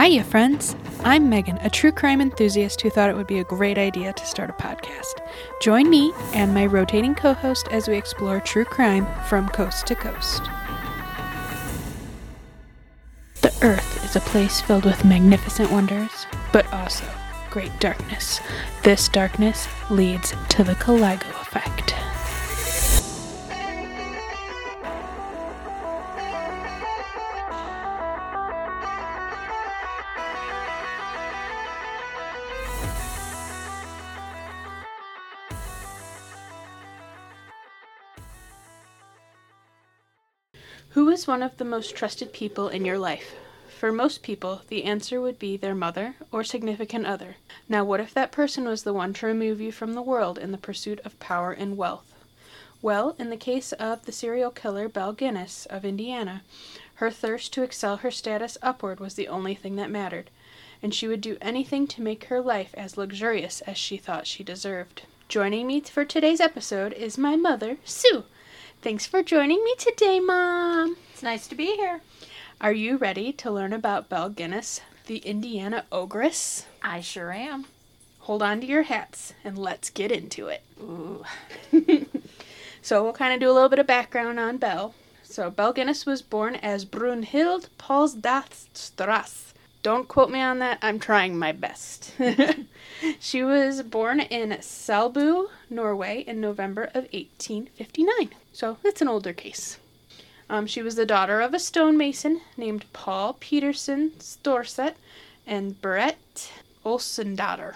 Hiya, friends. I'm Megan, a true crime enthusiast who thought it would be a great idea to start a podcast. Join me and my rotating co host as we explore true crime from coast to coast. The Earth is a place filled with magnificent wonders, but also great darkness. This darkness leads to the Caligo effect. One of the most trusted people in your life? For most people, the answer would be their mother or significant other. Now, what if that person was the one to remove you from the world in the pursuit of power and wealth? Well, in the case of the serial killer Belle Gunness of Indiana, her thirst to excel her status upward was the only thing that mattered, and she would do anything to make her life as luxurious as she thought she deserved. Joining me for today's episode is my mother, Sue. Thanks for joining me today, Mom. It's nice to be here. Are you ready to learn about Belle Gunness, the Indiana ogress? I sure am. Hold on to your hats and let's get into it. Ooh. So we'll kind of do a little bit of background on Belle. So Belle Gunness was born as Brunhild Palsdathstrass. Don't quote me on that. I'm trying my best. she was born in Selbu, Norway, in November of 1859. So it's an older case. Um, she was the daughter of a stonemason named Paul Peterson Storset and Brett Olsendatter.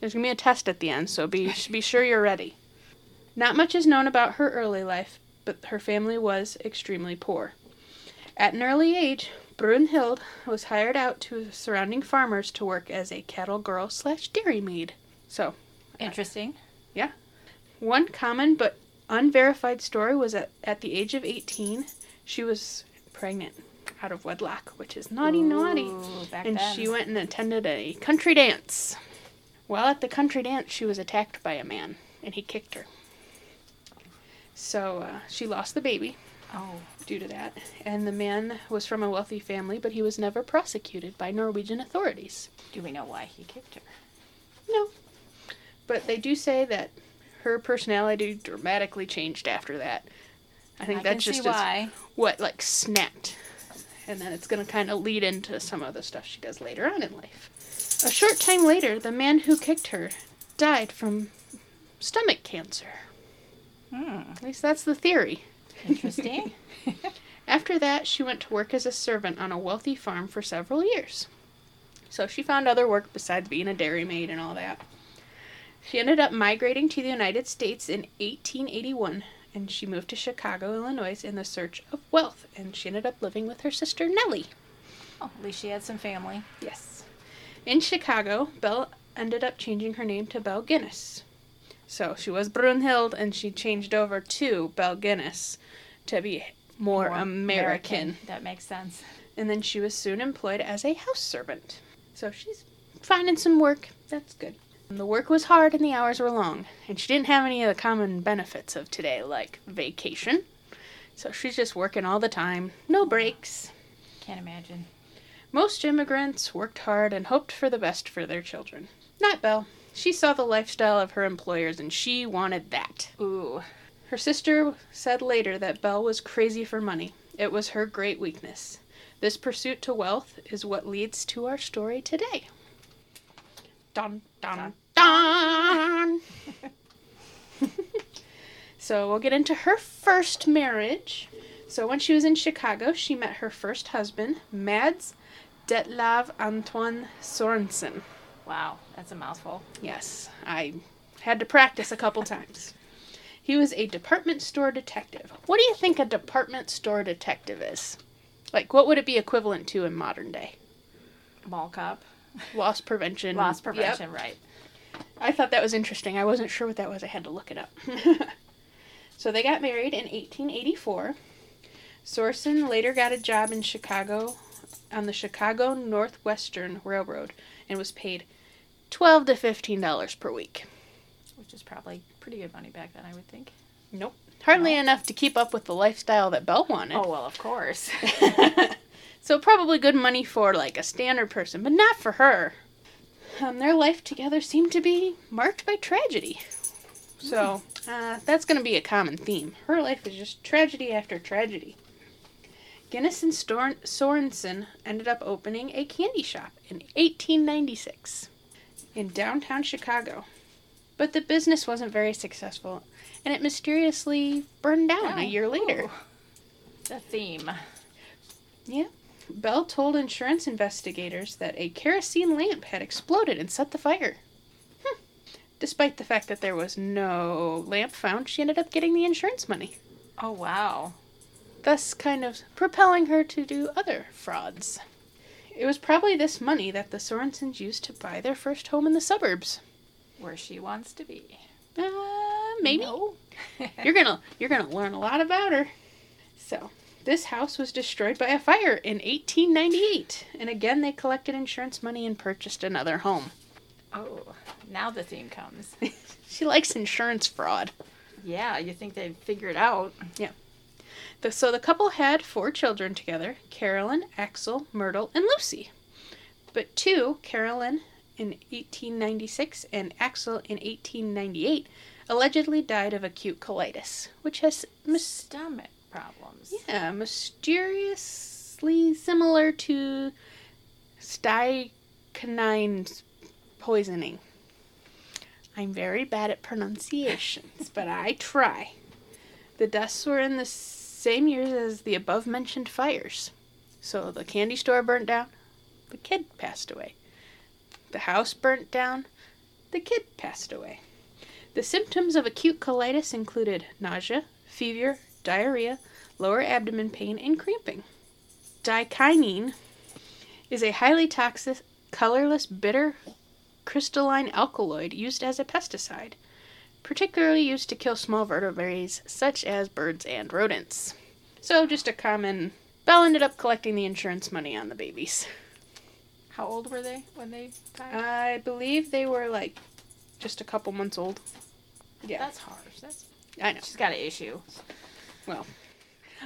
There's gonna be a test at the end, so be be sure you're ready. Not much is known about her early life, but her family was extremely poor. At an early age, Brunhild was hired out to surrounding farmers to work as a cattle girl slash dairy maid. So, Interesting. Yeah. One common but unverified story was that at the age of 18, she was pregnant out of wedlock, which is naughty, naughty. Ooh, back And then. she went and attended a country dance. While at the country dance, she was attacked by a man, and he kicked her. So uh, she lost the baby Oh, due to that, and the man was from a wealthy family, but he was never prosecuted by Norwegian authorities. do we know why he kicked her? No. But they do say that her personality dramatically changed after that. I think I that can just why. what like snapped. And then it's going to kind of lead into some of the stuff she does later on in life. A short time later, the man who kicked her died from stomach cancer. Hmm. At least that's the theory. Interesting. After that, she went to work as a servant on a wealthy farm for several years. So she found other work besides being a dairy maid and all that. She ended up migrating to the United States in 1881 and she moved to Chicago, Illinois in the search of wealth and she ended up living with her sister Nellie. oh, at least she had some family. Yes. In Chicago, Belle ended up changing her name to Belle Gunness. So she was Brunhild and she changed over to Belle Gunness to be more, American. That makes sense. And then she was soon employed as a house servant. So she's finding some work. That's good. And the work was hard and the hours were long. And she didn't have any of the common benefits of today, like vacation. So she's just working all the time, no breaks. Can't imagine. Most immigrants worked hard and hoped for the best for their children. Not Belle. She saw the lifestyle of her employers and she wanted that. Ooh. Her sister said later that Belle was crazy for money. It was her great weakness. This pursuit to wealth is what leads to our story today. Dun dun dun. so we'll get into her first marriage. So when she was in Chicago, she met her first husband, Mads Detlav Antoine Sorensen. Wow, that's a mouthful. Yes, I had to practice a couple times. He was a department store detective. What do you think a department store detective is? Like, what would it be equivalent to in modern day? Mall cop. Loss prevention. Loss Yep. prevention, right. I thought that was interesting. I wasn't sure what that was. I had to look it up. so they got married in 1884. Sorsen later got a job in Chicago on the Chicago Northwestern Railroad and was paid 12 to 15 dollars per week. Which is probably pretty good money back then, I would think. Nope. Hardly enough to keep up with the lifestyle that Belle wanted. Oh, well, of course. So probably good money for like a standard person, but not for her. Um, their life together seemed to be marked by tragedy. So uh, that's going to be a common theme. Her life is just tragedy after tragedy. Gunness and Stor- Sorensen ended up opening a candy shop in 1896 in downtown Chicago. But the business wasn't very successful, and it mysteriously burned down a year later. Ooh. The theme. Yeah. Belle told insurance investigators that a kerosene lamp had exploded and set the fire. Hmm. Despite the fact that there was no lamp found, she ended up getting the insurance money, Oh wow. thus kind of propelling her to do other frauds. It was probably this money that the Sorensens used to buy their first home in the suburbs. Where she wants to be. Uh, maybe. No. You're gonna you're gonna learn a lot about her. So, this house was destroyed by a fire in 1898, and again they collected insurance money and purchased another home. Oh, now the theme comes. she likes insurance fraud. Yeah, you think they'd figure it out. The, so the couple had four children together: Carolyn, Axel, Myrtle, and Lucy. But two, Carolyn in 1896 and Axel in 1898, allegedly died of acute colitis, which has mis- Stomach problems. Yeah, mysteriously similar to strychnine poisoning. I'm very bad at pronunciations, but I try. The deaths were in the same years as the above mentioned fires. So the candy store burnt down, the kid passed away. The house burnt down, the kid passed away. The symptoms of acute colitis included nausea, fever, diarrhea, lower abdomen pain, and cramping. Strychnine is a highly toxic, colorless, bitter crystalline alkaloid used as a pesticide, particularly used to kill small vertebrates such as birds and rodents. So, just a common. Belle ended up collecting the insurance money on the babies. How old were they when they died? I believe they were like just a couple months old. Yeah, That's harsh. That's I know. she's got an issue. Well,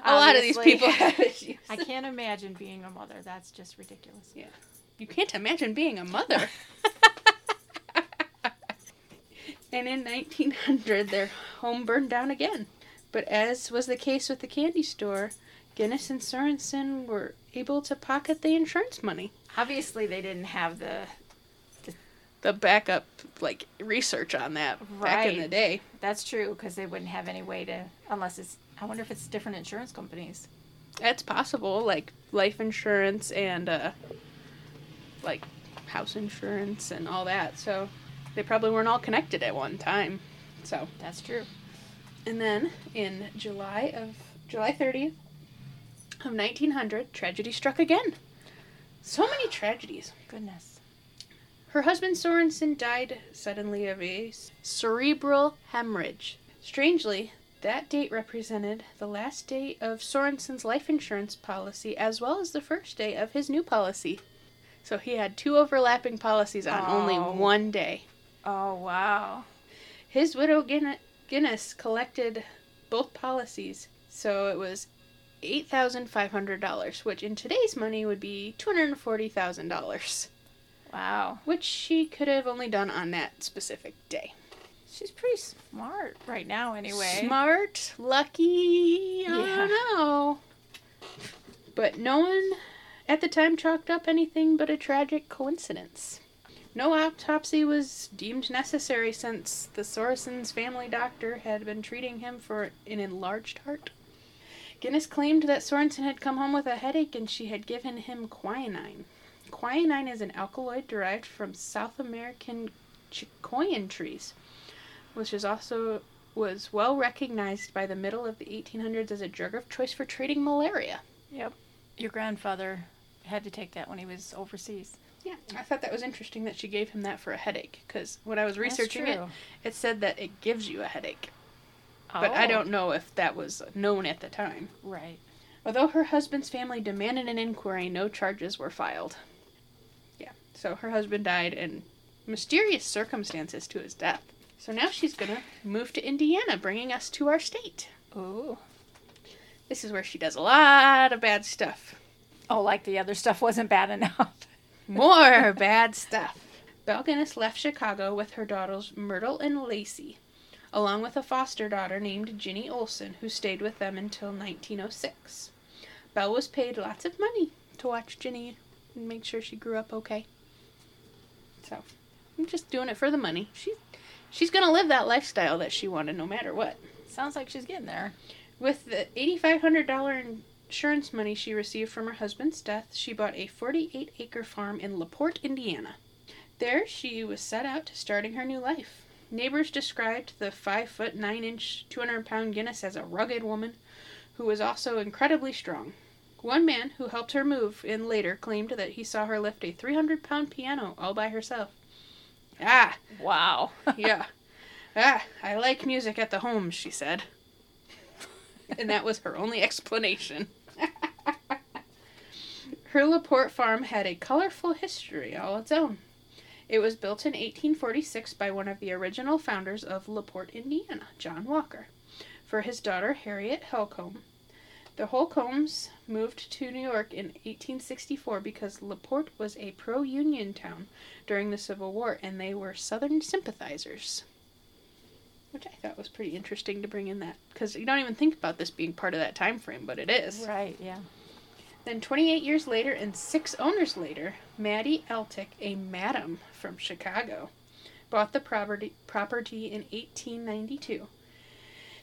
a lot of these people have issues. I can't imagine being a mother. That's just ridiculous. Yeah. You can't imagine being a mother. and in 1900, their home burned down again. But as was the case with the candy store, Gunness and Sorensen were able to pocket the insurance money. Obviously, they didn't have the The backup, like, research on that back in the day. That's true because they wouldn't have any way to unless it's. I wonder if it's different insurance companies. That's possible, like life insurance and, uh, like, house insurance and all that. So they probably weren't all connected at one time. So. That's true. And then in July of July 30th of 1900, tragedy struck again. So many tragedies. Goodness. Her husband Sorensen died suddenly of a cerebral hemorrhage. Strangely, that date represented the last day of Sorensen's life insurance policy as well as the first day of his new policy. So he had two overlapping policies on only Oh. one day. Oh wow. His widow Guin- Gunness collected both policies, so it was eight thousand five hundred dollars, which in today's money would be two hundred forty thousand dollars, Wow. which she could have only done on that specific day. She's pretty smart right now, anyway. Smart, lucky, I Yeah. don't know. But no one at the time chalked up anything but a tragic coincidence. No autopsy was deemed necessary since the Sorensens' family doctor had been treating him for an enlarged heart. Gunness claimed that Sorensen had come home with a headache and she had given him quinine. Quinine is an alkaloid derived from South American cinchona trees, which is also was well recognized by the middle of the 1800s as a drug of choice for treating malaria. Yep. Your grandfather had to take that when he was overseas. Yeah, I thought that was interesting that she gave him that for a headache because when I was researching it, it said that it gives you a headache. Oh. But I Oh, don't know if that was known at the time. Right. Although her husband's family demanded an inquiry, no charges were filed. Yeah, so her husband died in mysterious circumstances to his death. So now she's gonna move to Indiana, bringing us to our state. Oh. This is where she does a lot of bad stuff. Oh, like the other stuff wasn't bad enough. More bad stuff. Belle Gunness left Chicago with her daughters Myrtle and Lacey, along with a foster daughter named Jenny Olson, who stayed with them until 1906. Belle was paid lots of money to watch Jenny and make sure she grew up okay. So, I'm just doing it for the money. She, she's gonna live that lifestyle that she wanted, no matter what. Sounds like she's getting there. With the $8,500 insurance money she received from her husband's death, she bought a 48 acre farm in LaPorte, Indiana. There, she was set out to starting her new life. Neighbors described the 5 foot 9 inch, 200 pound Gunness as a rugged woman who was also incredibly strong. One man who helped her move in later claimed that he saw her lift a 300 pound piano all by herself. Ah, Wow. yeah. Ah, I like music at the homes, she said. and that was her only explanation. Her LaPorte farm had a colorful history all its own. It was built in 1846 by one of the original founders of LaPorte, Indiana, John Walker, for his daughter Harriet Holcomb. The Holcombs moved to New York in 1864 because LaPorte was a pro Union town during the Civil War and they were Southern sympathizers. Which I thought was pretty interesting to bring in that because you don't even think about this being part of that time frame, but it is. Right, yeah. Then 28 years later and six owners later, Mattie Altic, a madam from Chicago, bought the property property in 1892.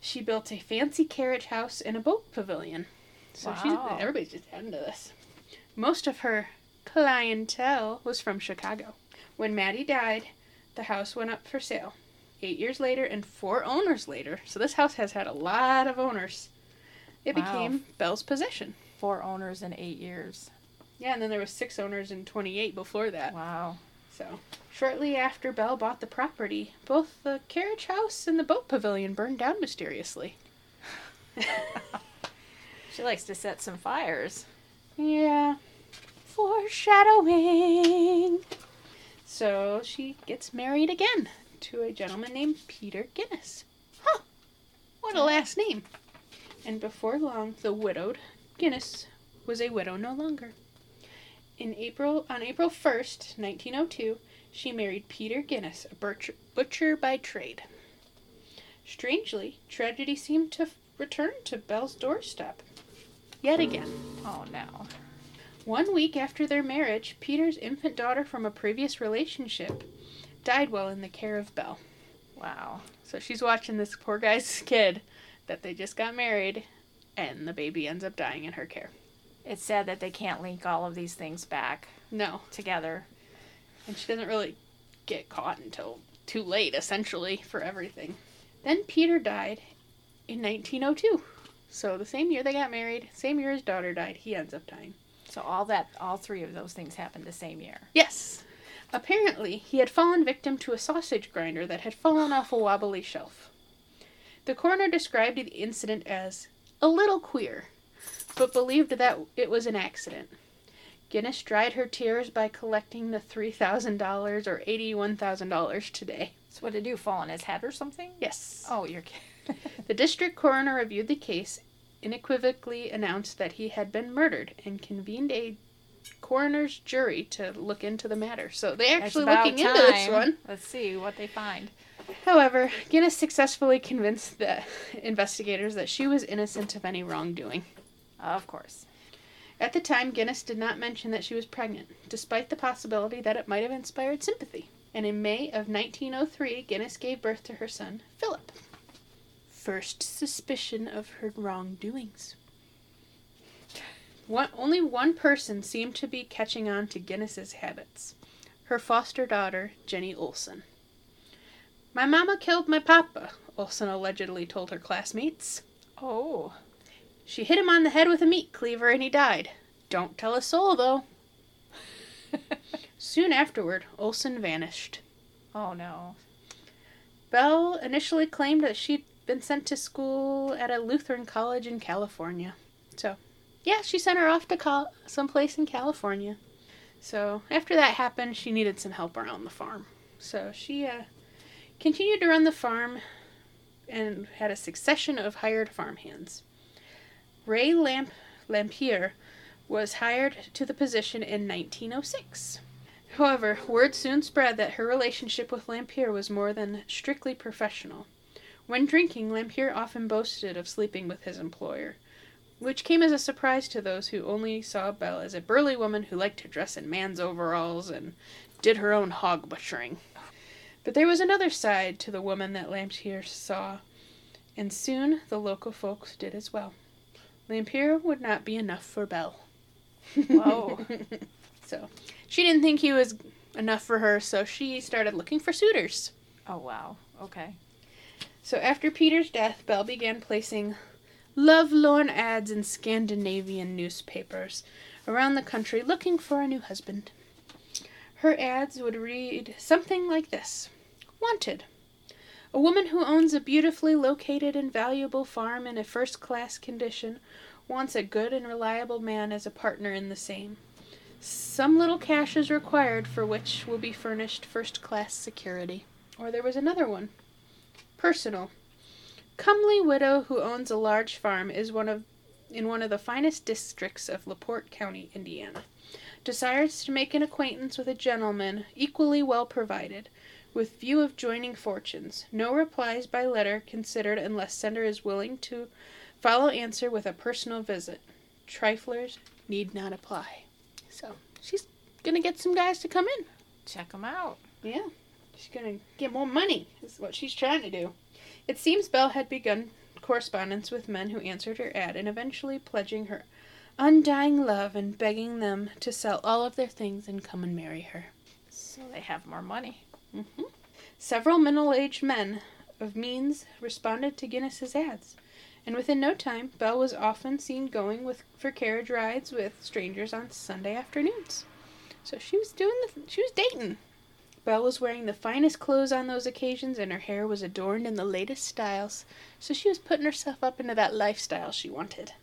She built a fancy carriage house and a boat pavilion. So Wow. she's everybody's just into this. Most of her clientele was from Chicago. When Mattie died, the house went up for sale. Eight years later and four owners later, so this house has had a lot of owners. It Wow. became Belle's possession. Four owners in eight years. Yeah, and then there was six owners in 28 before that. Wow. So, shortly after Belle bought the property, both the carriage house and the boat pavilion burned down mysteriously. She likes to set some fires. yeah. Foreshadowing. So, she gets married again to a gentleman named Peter Gunness. Huh. What a last name. And before long, the widowed Gunness was a widow no longer. In April, on April 1st, 1902, she married Peter Gunness, a butcher, butcher by trade. Strangely, tragedy seemed to return to Belle's doorstep. Yet again. Oh no. One week after their marriage, Peter's infant daughter from a previous relationship died while in the care of Belle. Wow. So she's watching this poor guy's kid that they just got married, and the baby ends up dying in her care. It's sad that they can't link all of these things back No, together. and she doesn't really get caught until too late, essentially, for everything. Then Peter died in 1902. So the same year they got married, same year his daughter died, he ends up dying. So all that all three of those things happened the same year. Yes. Apparently, he had fallen victim to a sausage grinder that had fallen off a wobbly shelf. The coroner described the incident as a little queer, but believed that it was an accident. Gunness dried her tears by collecting the $3,000 or $81,000 today. So what did he do? Fall on his head or something? Yes. Oh, you're kidding. The district coroner reviewed the case, unequivocally announced that he had been murdered, and convened a coroner's jury to look into the matter. So they're actually looking into this one. Let's see what they find. However, Gunness successfully convinced the investigators that she was innocent of any wrongdoing. Of course. At the time, Gunness did not mention that she was pregnant, despite the possibility that it might have inspired sympathy. And in May of 1903, Gunness gave birth to her son, Philip. First suspicion of her wrongdoings. One, only one person seemed to be catching on to Gunness's habits her foster daughter, Jenny Olson. My mama killed my papa, Olson allegedly told her classmates. Oh. She hit him on the head with a meat cleaver and he died. Don't tell a soul, though. Soon afterward, Olson vanished. oh no. Belle initially claimed that she'd been sent to school at a Lutheran college in California. So, yeah, she sent her off to col- someplace in California. So, after that happened, she needed some help around the farm. So, she uh, continued to run the farm and had a succession of hired farmhands. Ray Lamp- Lamphere was hired to the position in 1906. However, word soon spread that her relationship with Lamphere was more than strictly professional. When drinking, Lamphere often boasted of sleeping with his employer, which came as a surprise to those who only saw Belle as a burly woman who liked to dress in man's overalls and did her own hog butchering. But there was another side to the woman that Lamphere saw, and soon the local folks did as well. Lamphere would not be enough for Belle. Whoa. so she didn't think he was enough for her, so she started looking for suitors. Oh wow. Okay. So after Peter's death, Belle began placing lovelorn ads in Scandinavian newspapers around the country looking for a new husband. Her ads would read something like this Wanted. A woman who owns a beautifully located and valuable farm in a first class condition wants a good and reliable man as a partner in the same. Some little cash is required for which will be furnished first class security. Or there was another one. Personal. Comely widow who owns a large farm is one of in one of the finest districts of LaPorte County, Indiana. Desires to make an acquaintance with a gentleman equally well provided, with view of joining fortunes. No replies by letter considered unless sender is willing to follow answer with a personal visit. Triflers need not apply. So she's gonna get some guys to come in. Check them out. Yeah. She's gonna get more money, is what she's trying to do. It seems Belle had begun correspondence with men who answered her ad and eventually pledging her undying love and begging them to sell all of their things and come and marry her. So they have more money. hmm Several middle aged men of means responded to Gunness's ads, and within no time, Belle was often seen going with for carriage rides with strangers on Sunday afternoons. So she was doing the she was dating. Belle was wearing the finest clothes on those occasions, and her hair was adorned in the latest styles, so she was putting herself up into that lifestyle she wanted.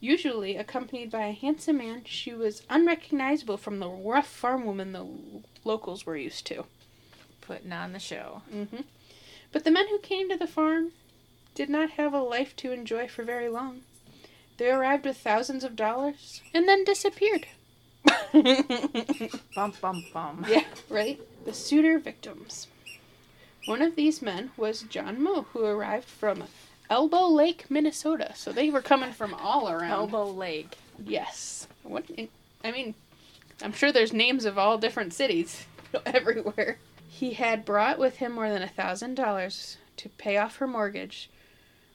Usually accompanied by a handsome man, she was unrecognizable from the rough farm woman the locals were used to. Putting on the show. Mm-hmm. But the men who came to the farm did not have a life to enjoy for very long. They arrived with thousands of dollars and then disappeared. Bum bum bum. yeah, right? The suitor victims. One of these men was John Moe, who arrived from Elbow Lake, Minnesota. So they were coming from all around. Elbow Lake. Yes. What? In, I mean, I'm sure there's names of all different cities everywhere. He had brought with him more than a thousand dollars to pay off her mortgage,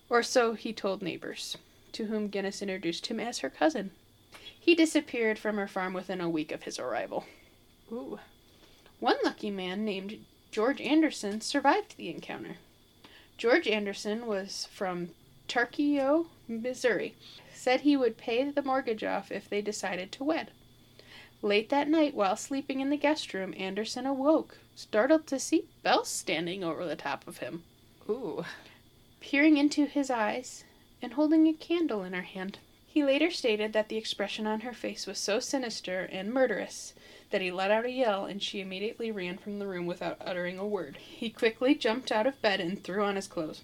or so he told neighbors, to whom Gunness introduced him as her cousin. He disappeared from her farm within a week of his arrival. Ooh. One lucky man named George Anderson survived the encounter. George Anderson was from Tarkio, Missouri. Said he would pay the mortgage off if they decided to wed. Late that night, while sleeping in the guest room, Anderson awoke, startled to see Belle standing over the top of him, Ooh. peering into his eyes and holding a candle in her hand. He later stated that the expression on her face was so sinister and murderous that he let out a yell and she immediately ran from the room without uttering a word. He quickly jumped out of bed and threw on his clothes.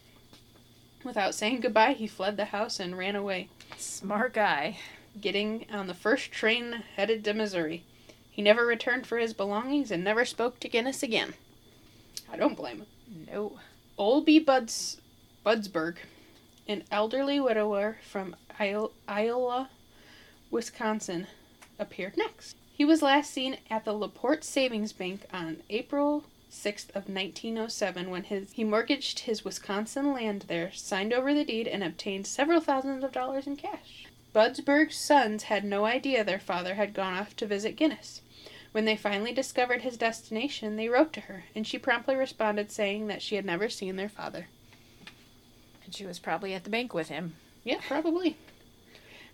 Without saying goodbye, he fled the house and ran away, Smart guy. getting on the first train headed to Missouri. He never returned for his belongings and never spoke to Gunness again. I don't blame him. No. Ole Buds Budsberg, an elderly widower from Iola, Wisconsin, appeared next. He was last seen at the Laporte Savings Bank on April 6th of 1907 when his he mortgaged his Wisconsin land there, signed over the deed, and obtained several thousands of dollars in cash. Budsberg's sons had no idea their father had gone off to visit Gunness. When they finally discovered his destination, they wrote to her, and she promptly responded saying that she had never seen their father. And she was probably at the bank with him. Yeah, probably.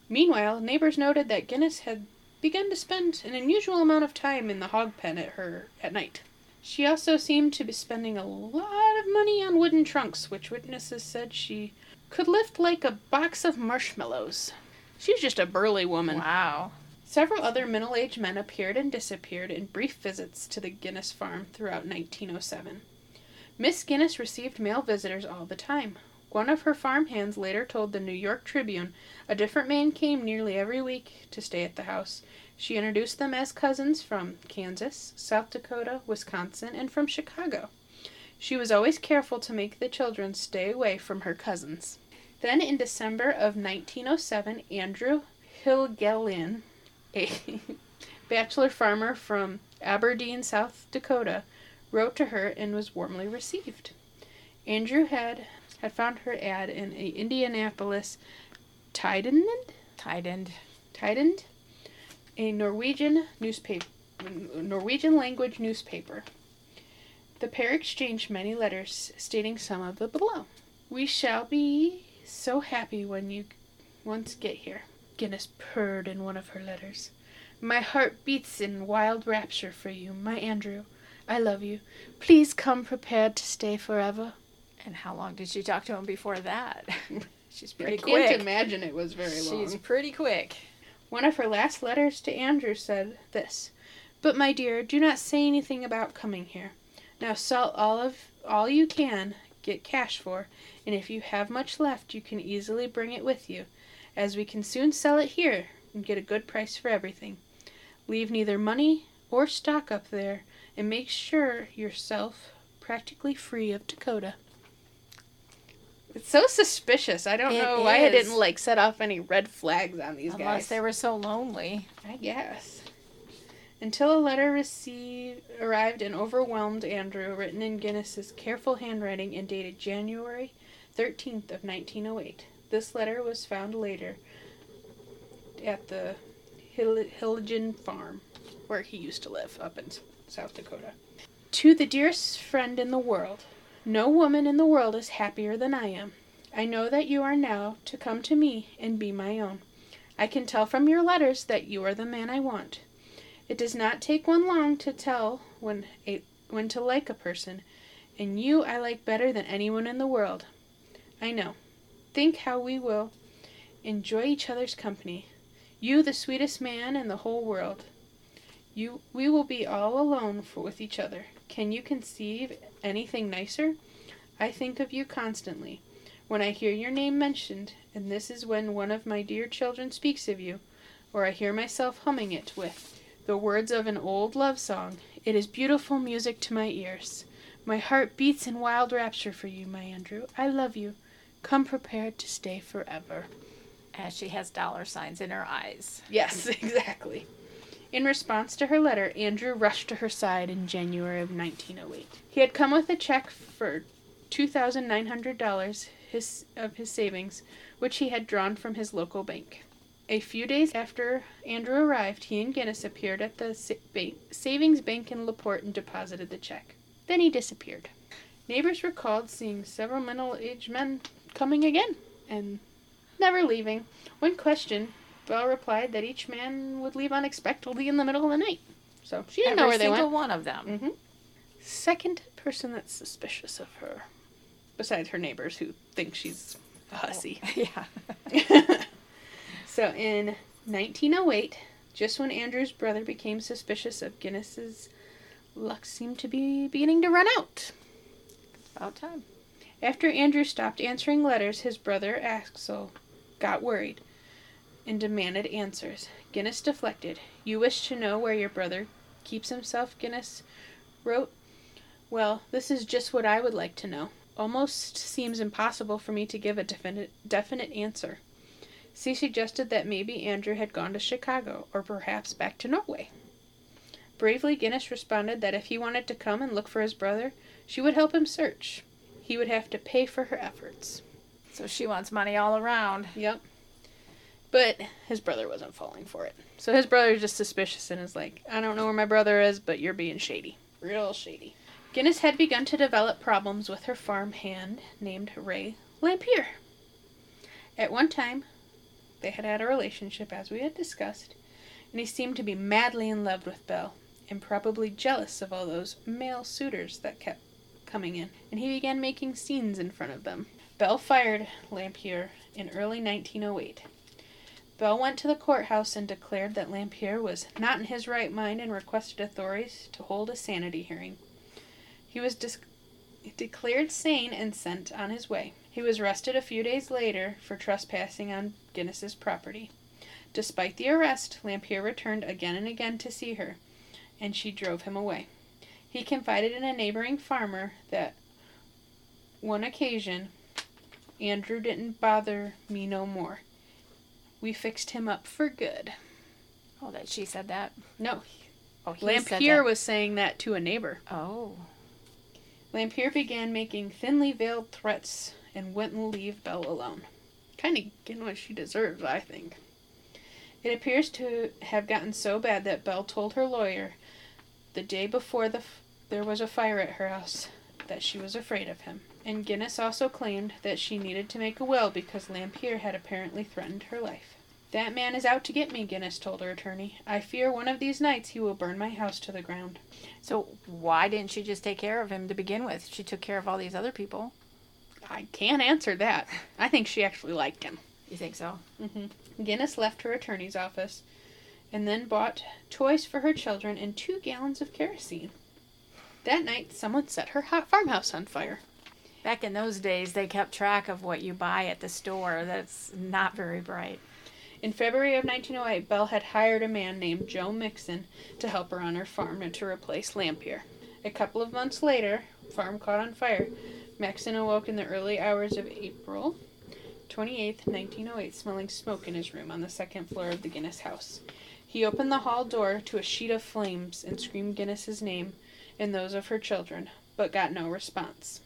Meanwhile, neighbors noted that Gunness had begun to spend an unusual amount of time in the hog pen at her at night. She also seemed to be spending a lot of money on wooden trunks, which witnesses said she could lift like a box of marshmallows. She was just a burly woman. Wow. Several other middle aged men appeared and disappeared in brief visits to the Gunness farm throughout 1907. Miss Gunness received male visitors all the time. One of her farm hands later told the New York Tribune a different man came nearly every week to stay at the house. She introduced them as cousins from Kansas, South Dakota, Wisconsin, and from Chicago. She was always careful to make the children stay away from her cousins. Then in December of 1907, Andrew Helgelien, a bachelor farmer from Aberdeen, South Dakota, wrote to her and was warmly received. Andrew had had found her ad in a Indianapolis Tidend, Tidend. Tidend, a Norwegian newspaper, Norwegian language newspaper. The pair exchanged many letters stating some of the below. We shall be so happy when you once get here. Gunness purred in one of her letters. My heart beats in wild rapture for you, my Andrew. I love you. Please come prepared to stay forever. And how long did she talk to him before that? She's pretty quick. I can't imagine it was very long. She's pretty quick. One of her last letters to Andrew said this But my dear, do not say anything about coming here. Now sell all of all you can get cash for, and if you have much left you can easily bring it with you, as we can soon sell it here and get a good price for everything. Leave neither money or stock up there, and make sure yourself practically free of Dakota. It's so suspicious. I don't It know why I didn't like set off any red flags on these Unless guys. they were so lonely. I guess. Until a letter received arrived and overwhelmed Andrew, written in Gunness's careful handwriting and dated January 13th of 1908. This letter was found later at the Hill- Helgelien farm where he used to live up in South Dakota. To the dearest friend in the world, no woman in the world is happier than I am. I know that you are now to come to me and be my own. I can tell from your letters that you are the man I want. It does not take one long to tell when a when to like a person, and you I like better than anyone in the world. I know. Think how we will enjoy each other's company. You the sweetest man in the whole world. You we will be all alone for, with each other. Can you conceive anything nicer? I think of you constantly. When I hear your name mentioned, and this is when one of my dear children speaks of you, or I hear myself humming it with the words of an old love song, it is beautiful music to my ears. My heart beats in wild rapture for you, my Andrew. I love you. Come prepared to stay forever. As she has dollar signs in her eyes. Yes, exactly. In response to her letter, Andrew rushed to her side in January of 1908. He had come with a check for $2,900 his, of his savings, which he had drawn from his local bank. A few days after Andrew arrived, he and Gunness appeared at the sa- savings bank in LaPorte and deposited the check. Then he disappeared. Neighbors recalled seeing several middle aged men coming again and never leaving. When questioned, Belle replied that each man would leave unexpectedly in the middle of the night. So she didn't Every know where they went. Every single one of them. hmm Second person that's suspicious of her, besides her neighbors who think she's a hussy. Yeah. so in 1908, just when Andrew's brother became suspicious of Gunness's luck seemed to be beginning to run out. About time. After Andrew stopped answering letters, his brother Axel got worried and demanded answers. Gunness deflected. You wish to know where your brother keeps himself, Gunness wrote. Well, this is just what I would like to know. Almost seems impossible for me to give a definite, definite answer. She suggested that maybe Andrew had gone to Chicago, or perhaps back to Norway. Bravely, Gunness responded that if he wanted to come and look for his brother, she would help him search. He would have to pay for her efforts. So she wants money all around. Yep. But his brother wasn't falling for it. So his brother's just suspicious and is like, I don't know where my brother is, but you're being shady. Real shady. Gunness had begun to develop problems with her farm hand named Ray Lamphere. At one time, they had had a relationship, as we had discussed, and he seemed to be madly in love with Belle, and probably jealous of all those male suitors that kept coming in, and he began making scenes in front of them. Belle fired Lamphere in early 1908. Belle went to the courthouse and declared that Lamphere was not in his right mind and requested authorities to hold a sanity hearing. He was dis- declared sane and sent on his way. He was arrested a few days later for trespassing on Gunness's property. Despite the arrest, Lamphere returned again and again to see her, and she drove him away. He confided in a neighboring farmer that one occasion Andrew didn't bother me no more. We fixed him up for good. Oh, that she said that. No, Oh, he said Lamphere was saying that to a neighbor. Oh, Lamphere began making thinly veiled threats and wouldn't leave Belle alone. Kind of getting what she deserves, I think. It appears to have gotten so bad that Belle told her lawyer the day before the f- there was a fire at her house that she was afraid of him. And Gunness also claimed that she needed to make a will because Lamphere had apparently threatened her life. That man is out to get me, Gunness told her attorney. I fear one of these nights he will burn my house to the ground. so why didn't she just take care of him to begin with? She took care of all these other people. I can't answer that. I think she actually liked him. You think so? hmm Gunness left her attorney's office and then bought toys for her children and two gallons of kerosene. That night, someone set her hot farmhouse on fire. Back in those days, they kept track of what you buy at the store. That's not very bright. In February of 1908, Belle had hired a man named Joe Mixon to help her on her farm and to replace Lamphere. A couple of months later, farm caught on fire. Mixon awoke in the early hours of April 28, 1908, smelling smoke in his room on the second floor of the Gunness house. He opened the hall door to a sheet of flames and screamed Gunness's name and those of her children, but got no response.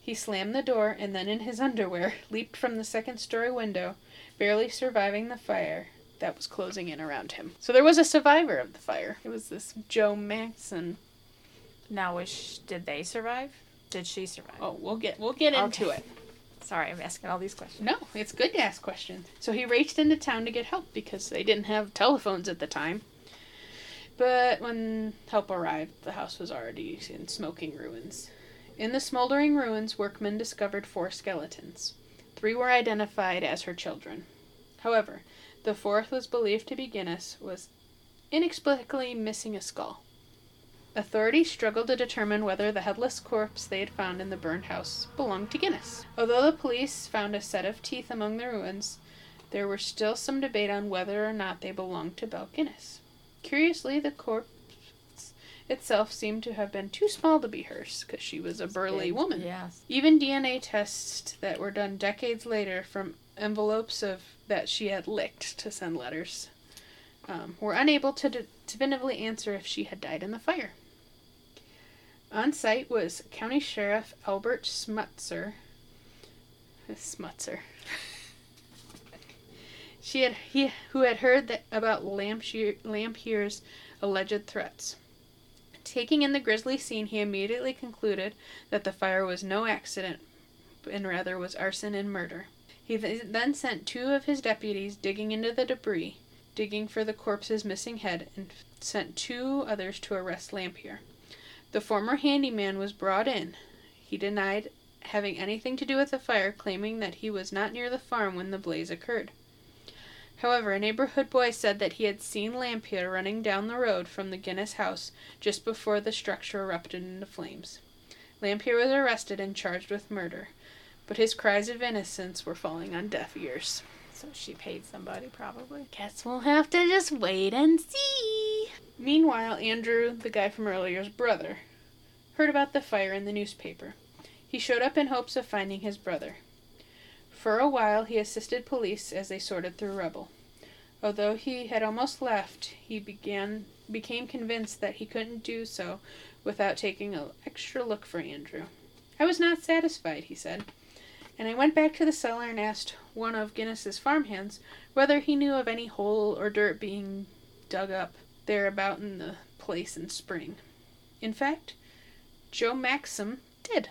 He slammed the door and then, in his underwear, leaped from the second story window, barely surviving the fire that was closing in around him. So there was a survivor of the fire. It was this Joe Maxson. Now, sh- did they survive? Did she survive? Oh, we'll get we'll get into it. Sorry, I'm asking all these questions. No, it's good to ask questions. So he raced into town to get help because they didn't have telephones at the time. But when help arrived, the house was already in smoking ruins. In the smoldering ruins, workmen discovered four skeletons. Three were identified as her children. However, the fourth was believed to be Gunness, was inexplicably missing a skull. Authorities struggled to determine whether the headless corpse they had found in the burned house belonged to Gunness. Although the police found a set of teeth among the ruins, there was still some debate on whether or not they belonged to Belle Gunness. Curiously, the corpse itself seemed to have been too small to be hers, because she was a burly woman. Yes. Even DNA tests that were done decades later from envelopes of that she had licked to send letters um, were unable to de- definitively answer if she had died in the fire. On site was County Sheriff Albert Smutzer. Smutzer. She had he who had heard that about Lamphere's alleged threats. Taking in the grisly scene, he immediately concluded that the fire was no accident, and rather was arson and murder. He th- then sent two of his deputies digging into the debris, digging for the corpse's missing head, and sent two others to arrest Lamphere. The former handyman was brought in. He denied having anything to do with the fire, claiming that he was not near the farm when the blaze occurred. However, a neighborhood boy said that he had seen Lamphere running down the road from the Gunness house just before the structure erupted into flames. Lamphere was arrested and charged with murder, but his cries of innocence were falling on deaf ears. So she paid somebody, probably. Guess we'll have to just wait and see. Meanwhile, Andrew, the guy from earlier's brother, heard about the fire in the newspaper. He showed up in hopes of finding his brother. For a while, he assisted police as they sorted through rubble. Although he had almost left, he began became convinced that he couldn't do so without taking an extra look for Andrew. I was not satisfied, he said, and I went back to the cellar and asked one of Gunness's farmhands whether he knew of any hole or dirt being dug up there about in the place in spring. In fact, Joe Maxson did.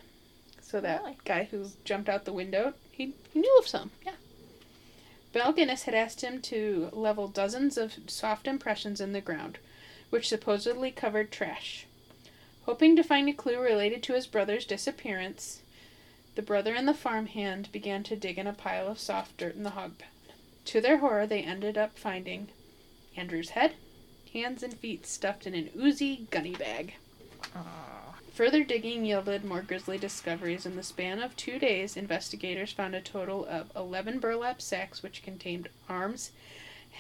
So that Really? guy who jumped out the window, he, knew of some, yeah. Belle Gunness had asked him to level dozens of soft impressions in the ground, which supposedly covered trash. Hoping to find a clue related to his brother's disappearance, the brother and the farmhand began to dig in a pile of soft dirt in the hog pen. To their horror, they ended up finding Andrew's head, hands, and feet stuffed in an oozy gunny bag. Oh. Further digging yielded more grisly discoveries. In the span of two days, investigators found a total of 11 burlap sacks which contained arms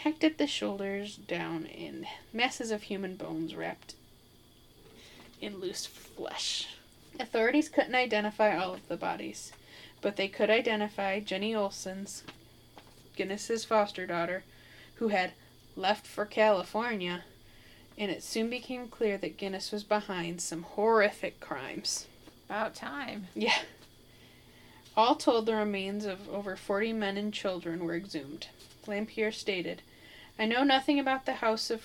hacked at the shoulders down in masses of human bones wrapped in loose flesh. Authorities couldn't identify all of the bodies, but they could identify Jenny Olson's, Gunness's foster daughter, who had left for California, and it soon became clear that Gunness was behind some horrific crimes. About time. Yeah. All told, the remains of over 40 men and children were exhumed. Lamphere stated, I know nothing about the house of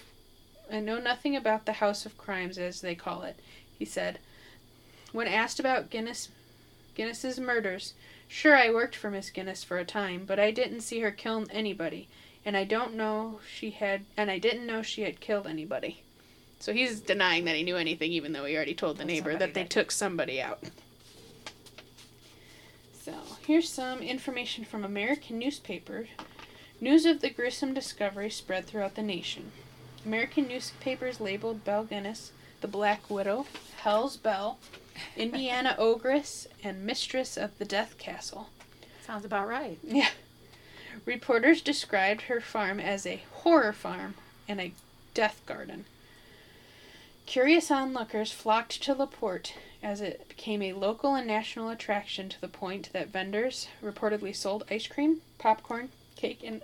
I know nothing about the house of crimes as they call it, he said. When asked about Gunness Gunness's murders, sure I worked for Miss Gunness for a time, but I didn't see her kill anybody, and I don't know she had and I didn't know she had killed anybody. So he's denying that he knew anything even though he already told the neighbor that they took somebody out. So, here's some information from American newspapers. News of the gruesome discovery spread throughout the nation. American newspapers labeled Belle Gunness the Black Widow, Hell's Belle, Indiana Ogress, and Mistress of the Death Castle. Sounds about right. Yeah. Reporters described her farm as a horror farm and a death garden. Curious onlookers flocked to LaPorte as it became a local and national attraction to the point that vendors reportedly sold ice cream, popcorn, cake, and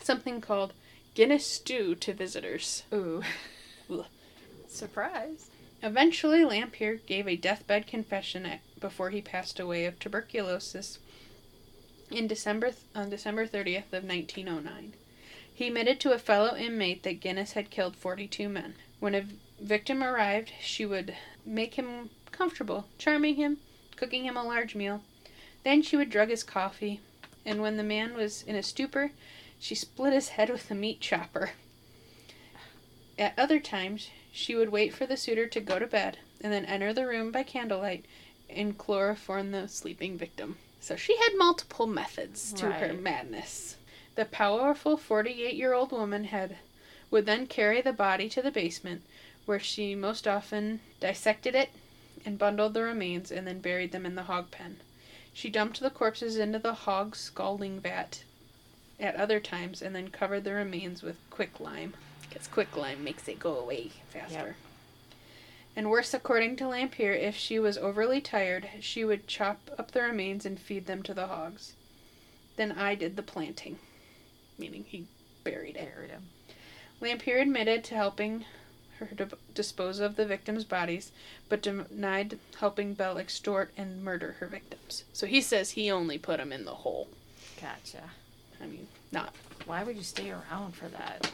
something called Gunness stew to visitors. Ooh. Surprise. Eventually, Lamphere gave a deathbed confession before he passed away of tuberculosis in December on December 30th of 1909. He admitted to a fellow inmate that Gunness had killed 42 men. When a victim arrived, she would make him comfortable, charming him, cooking him a large meal. Then she would drug his coffee, and when the man was in a stupor, she split his head with a meat chopper. At other times, she would wait for the suitor to go to bed and then enter the room by candlelight and chloroform the sleeping victim. So she had multiple methods to her madness. The powerful 48-year-old woman had would then carry the body to the basement where she most often dissected it and bundled the remains and then buried them in the hog pen. She dumped the corpses into the hog scalding vat at other times and then covered the remains with quicklime because quicklime makes it go away faster. And worse, according to Lamphere, if she was overly tired, she would chop up the remains and feed them to the hogs. Then I did the planting, meaning he buried it. Buried him. Lamphere admitted to helping her to dispose of the victims' bodies, but denied helping Belle extort and murder her victims. So he says he only put them in the hole. Gotcha. I mean, not Why would you stay around for that?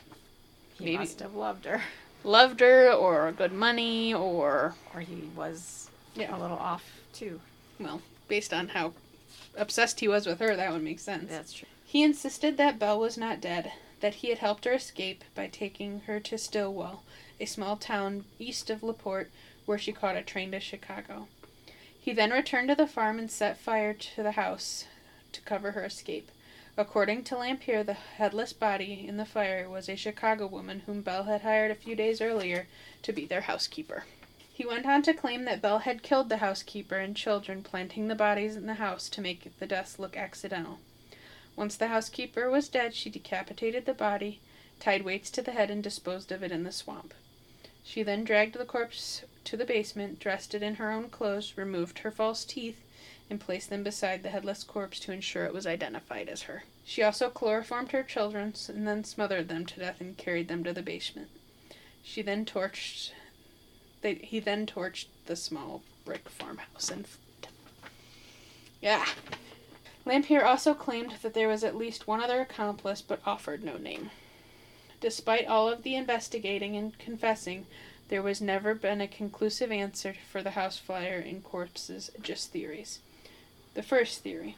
He Maybe- must have loved her. Loved her or good money or Or he was Yeah. a little off too. well, based on how obsessed he was with her, that would make sense. That's true. He insisted that Belle was not dead, that he had helped her escape by taking her to Stillwell, a small town east of LaPorte, where she caught a train to Chicago. He then returned to the farm and set fire to the house to cover her escape. According to Lamphere, the headless body in the fire was a Chicago woman whom Belle had hired a few days earlier to be their housekeeper. He went on to claim that Belle had killed the housekeeper and children, planting the bodies in the house to make the deaths look accidental. Once the housekeeper was dead, she decapitated the body, tied weights to the head, and disposed of it in the swamp. She then dragged the corpse to the basement, dressed it in her own clothes, removed her false teeth, and placed them beside the headless corpse to ensure it was identified as her. She also chloroformed her children and then smothered them to death and carried them to the basement. She then torched. They, he then torched the small brick farmhouse and. Yeah. Lamphere also claimed that there was at least one other accomplice, but offered no name. Despite all of the investigating and confessing, there was never been a conclusive answer for the house fire and corpses, just theories. The first theory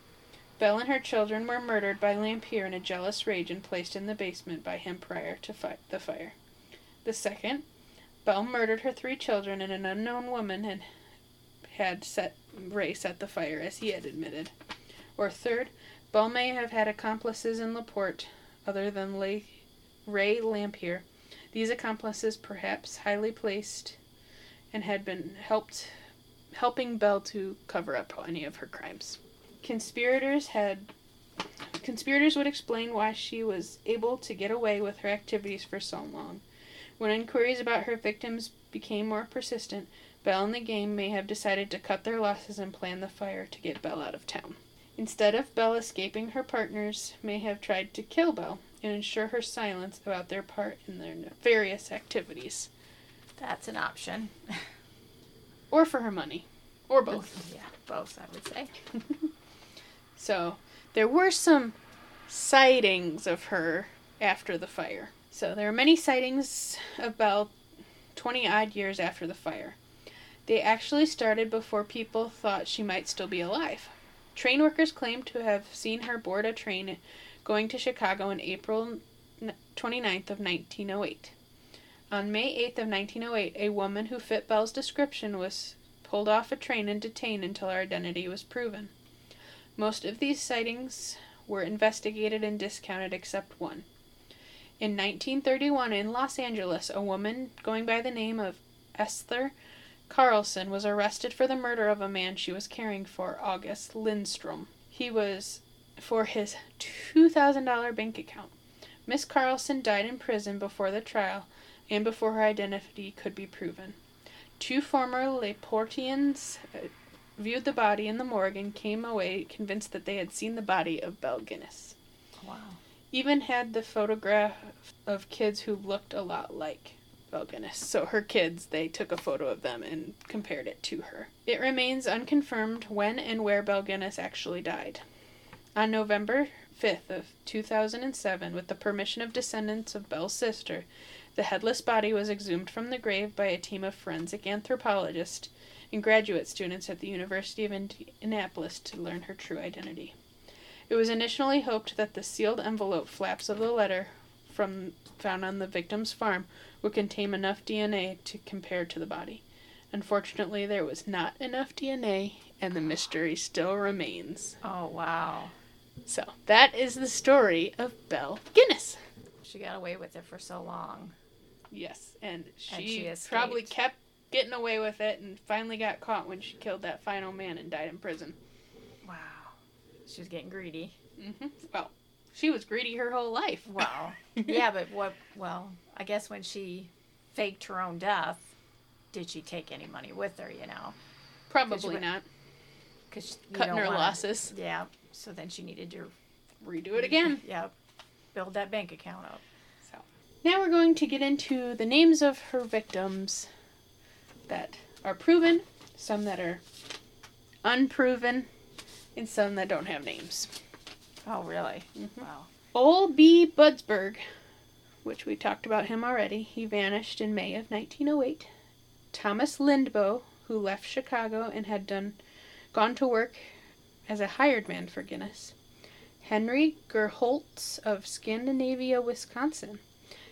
Belle and her children were murdered by Lamphere in a jealous rage and placed in the basement by him prior to fi- the fire. The second, Belle murdered her three children and an unknown woman had, had set Ray set the fire, as he had admitted. Or third, Belle may have had accomplices in Laporte other than Lay, Ray Lamphere. These accomplices, perhaps highly placed, and had been helped helping Belle to cover up any of her crimes. Conspirators had conspirators would explain why she was able to get away with her activities for so long. When inquiries about her victims became more persistent, Belle and the gang may have decided to cut their losses and plan the fire to get Belle out of town. Instead of Belle escaping, her partners may have tried to kill Belle and ensure her silence about their part in their nefarious activities. That's an option. Or for her money. Or both. Yeah, both, I would say. So there were some sightings of her after the fire. So there are many sightings about 20 odd years after the fire. They actually started before people thought she might still be alive. Train workers claim to have seen her board a train going to Chicago in April 29th of 1908. On May 8th of 1908, a woman who fit Belle's description was pulled off a train and detained until her identity was proven. Most of these sightings were investigated and discounted except one. In 1931, in Los Angeles, a woman going by the name of Esther Carlson was arrested for the murder of a man she was caring for, August Lindstrom. He was for his $2,000 bank account. Miss Carlson died in prison before the trial and before her identity could be proven. Two former Laportians uh, viewed the body in the morgue and came away convinced that they had seen the body of Belle Gunness. Wow. Even had the photograph of kids who looked a lot like Belle Gunness. So her kids, they took a photo of them and compared it to her. It remains unconfirmed when and where Belle Gunness actually died. On November 5th of 2007, with the permission of descendants of Belle's sister, the headless body was exhumed from the grave by a team of forensic anthropologists and graduate students at the University of Indianapolis to learn her true identity. It was initially hoped that the sealed envelope flaps of the letter from found on the victim's farm would contain enough DNA to compare to the body. Unfortunately, there was not enough DNA, and the mystery still remains. Oh, wow. So, that is the story of Belle Gunness. She got away with it for so long. Yes, and she, And she probably kept getting away with it and finally got caught when she killed that final man and died in prison. Wow. She was getting greedy. hmm Well, she was greedy her whole life. Wow. yeah, but what, well, I guess when she faked her own death, did she take any money with her, you know? Probably went- not. Because Cutting her losses. Yeah. So then she needed to Redo it again. Yeah. Build that bank account up. Now we're going to get into the names of her victims that are proven, some that are unproven, and some that don't have names. Oh, really? Mhm. Wow. Ole B. Budsberg, which we talked about him already, he vanished in May of 1908. Thomas Lindboe, who left Chicago and had done gone to work as a hired man for Gunness. Henry Gerholtz of Scandinavia, Wisconsin,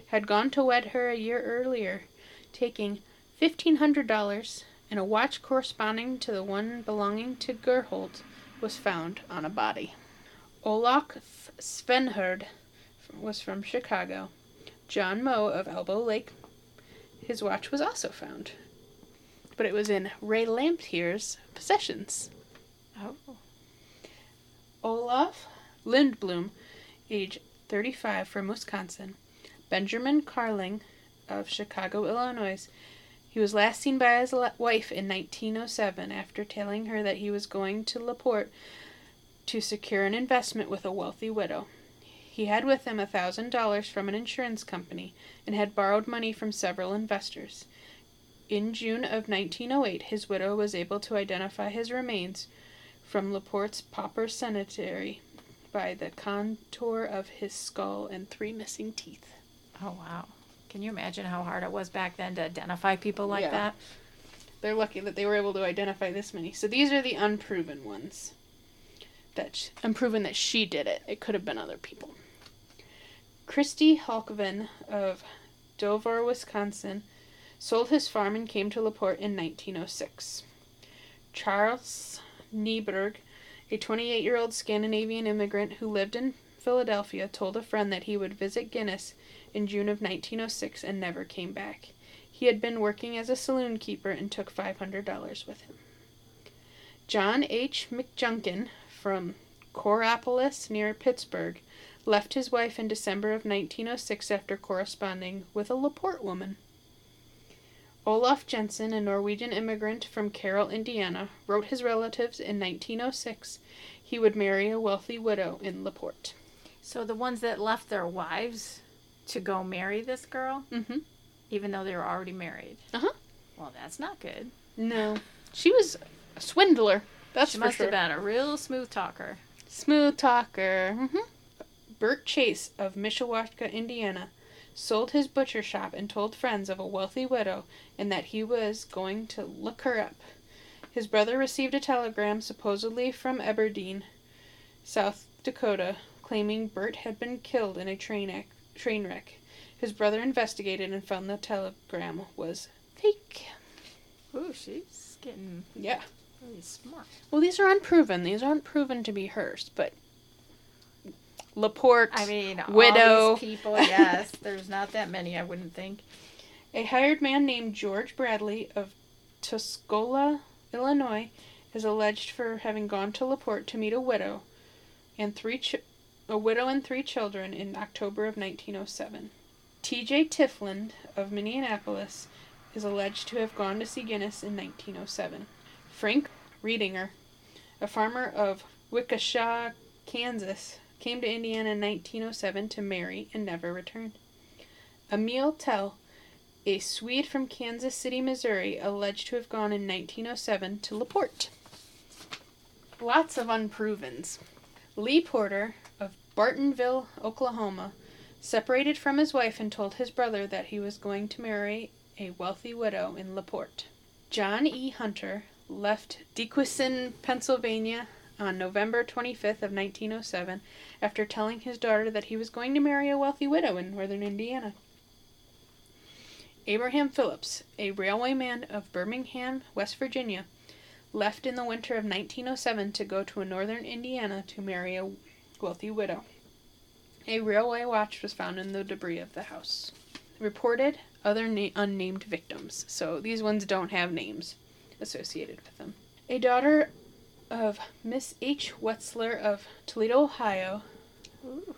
had gone to wed her a year earlier, taking $1,500 and a watch corresponding to the one belonging to Gerholtz was found on a body. Olaf Svenherd was from Chicago. John Moe of Elbow Lake, his watch was also found. But it was in Ray Lamphere's possessions. Oh. Olaf Lindblom, age 35, from Wisconsin. Benjamin Carling of Chicago, Illinois. He was last seen by his wife in 1907 after telling her that he was going to Laporte to secure an investment with a wealthy widow. He had with him a thousand dollars from an insurance company and had borrowed money from several investors. In June of 1908, his widow was able to identify his remains from Laporte's pauper cemetery by the contour of his skull and three missing teeth. Oh, wow. Can you imagine how hard it was back then to identify people like Yeah. that? They're lucky that they were able to identify this many. So these are the unproven ones. That sh- unproven that she did it. It could have been other people. Christy Halkven of Dover, Wisconsin, sold his farm and came to Laporte in 1906. Charles Nieberg, a 28 year old Scandinavian immigrant who lived in Philadelphia, told a friend that he would visit Gunness in June of 1906 and never came back. He had been working as a saloon keeper and took $500 with him. John H. McJunkin from Coraopolis near Pittsburgh left his wife in December of 1906 after corresponding with a Laporte woman. Olaf Jensen, a Norwegian immigrant from Carroll, Indiana, wrote his relatives in 1906 he would marry a wealthy widow in Laporte. So the ones that left their wives to go marry this girl, Mm-hmm. even though they were already married. Uh-huh. Well, that's not good. No. She was a swindler. That's she for must sure. have been a real smooth talker. Smooth talker. hmm Bert Chase of Mishawaka, Indiana, sold his butcher shop and told friends of a wealthy widow and that he was going to look her up. His brother received a telegram, supposedly from Aberdeen, South Dakota, claiming Bert had been killed in a train, ac- train wreck. His brother investigated and found the telegram was fake. Ooh, she's getting Yeah. really smart. Well, these are unproven. These aren't proven to be hers, but Laporte. I mean, Widow. people, yes. There's not that many, I wouldn't think. A hired man named George Bradley of Tuscola, Illinois, is alleged for having gone to Laporte to meet a widow and three ch- a widow and three children in October of 1907. T.J. Tifland of Minneapolis is alleged to have gone to see Gunness in 1907. Frank Reedinger, a farmer of Wickasha, Kansas, came to Indiana in 1907 to marry and never returned. Emil Tell, a Swede from Kansas City, Missouri, alleged to have gone in 1907 to Laporte. Lots of unprovens. Lee Porter Bartonville, Oklahoma, separated from his wife and told his brother that he was going to marry a wealthy widow in Laporte. John E. Hunter left Dequesson, Pennsylvania on November 25th of 1907 after telling his daughter that he was going to marry a wealthy widow in northern Indiana. Abraham Phillips, a railwayman of Birmingham, West Virginia, left in the winter of 1907 to go to northern Indiana to marry a wealthy widow. A railway watch was found in the debris of the house. Reported other na- unnamed victims, so these ones don't have names associated with them. A daughter of Miss H. Wetzler of Toledo, Ohio,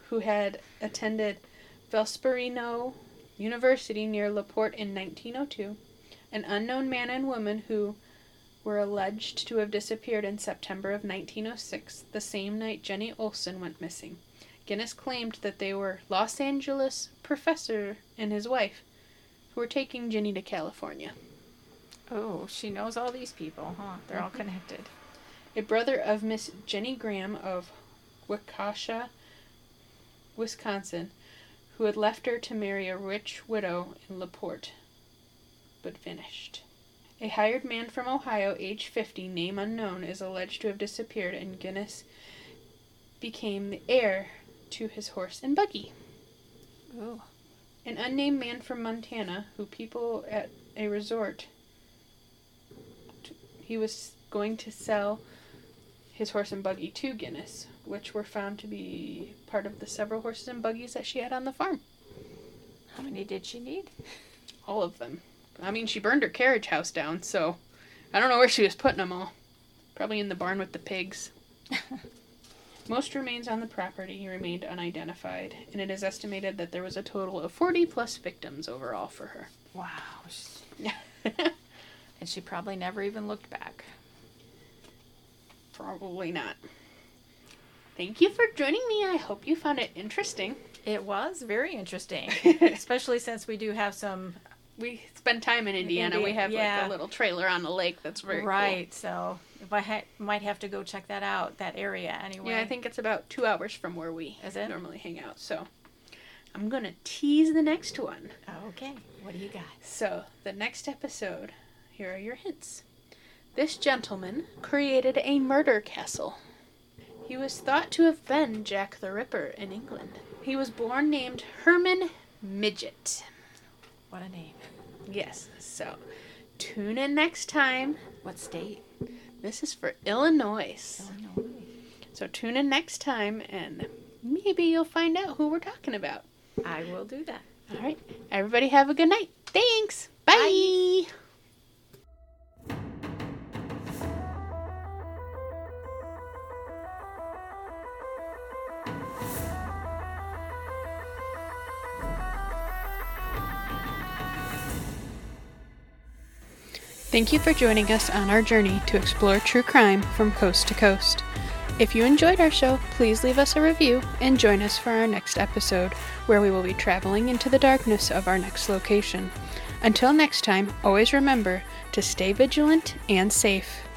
who had attended Vesperino University near LaPorte in 1902, an unknown man and woman who were alleged to have disappeared in September of 1906, the same night Jenny Olson went missing. Gunness claimed that they were Los Angeles professor and his wife who were taking Jenny to California. Oh, she knows all these people, huh? They're all Mhm. connected. A brother of Miss Jenny Graham of Waukesha, Wisconsin, who had left her to marry a rich widow in LaPorte, but vanished. A hired man from Ohio, age 50, name unknown, is alleged to have disappeared, and Gunness became the heir to his horse and buggy. Oh. An unnamed man from Montana, who people at a resort, he was going to sell his horse and buggy to Gunness, which were found to be part of the several horses and buggies that she had on the farm. How many did she need? All of them. I mean, she burned her carriage house down, so I don't know where she was putting them all. Probably in the barn with the pigs. Most remains on the property remained unidentified, and it is estimated that there was a total of 40 plus victims overall for her. Wow. And she probably never even looked back. Probably not. Thank you for joining me. I hope you found it interesting. It was very interesting, especially since we do have some We spend time in Indiana. we Indi- have like a little trailer on the lake that's very cool. right. So if I ha- might have to go check that out, that area anyway. Yeah, I think it's about two hours from where we Is it? normally hang out. So I'm gonna tease the next one. Okay. What do you got? So the next episode, here are your hints. This gentleman created a murder castle. He was thought to have been Jack the Ripper in England. He was born named Herman Mudgett. What a name. Yes, so tune in next time. What state? This is for Illinois. Illinois. So tune in next time and maybe you'll find out who we're talking about. I will do that. All right. Everybody have a good night. Thanks. Bye. Bye. Thank you for joining us on our journey to explore true crime from coast to coast. If you enjoyed our show, please leave us a review and join us for our next episode, where we will be traveling into the darkness of our next location. Until next time, always remember to stay vigilant and safe.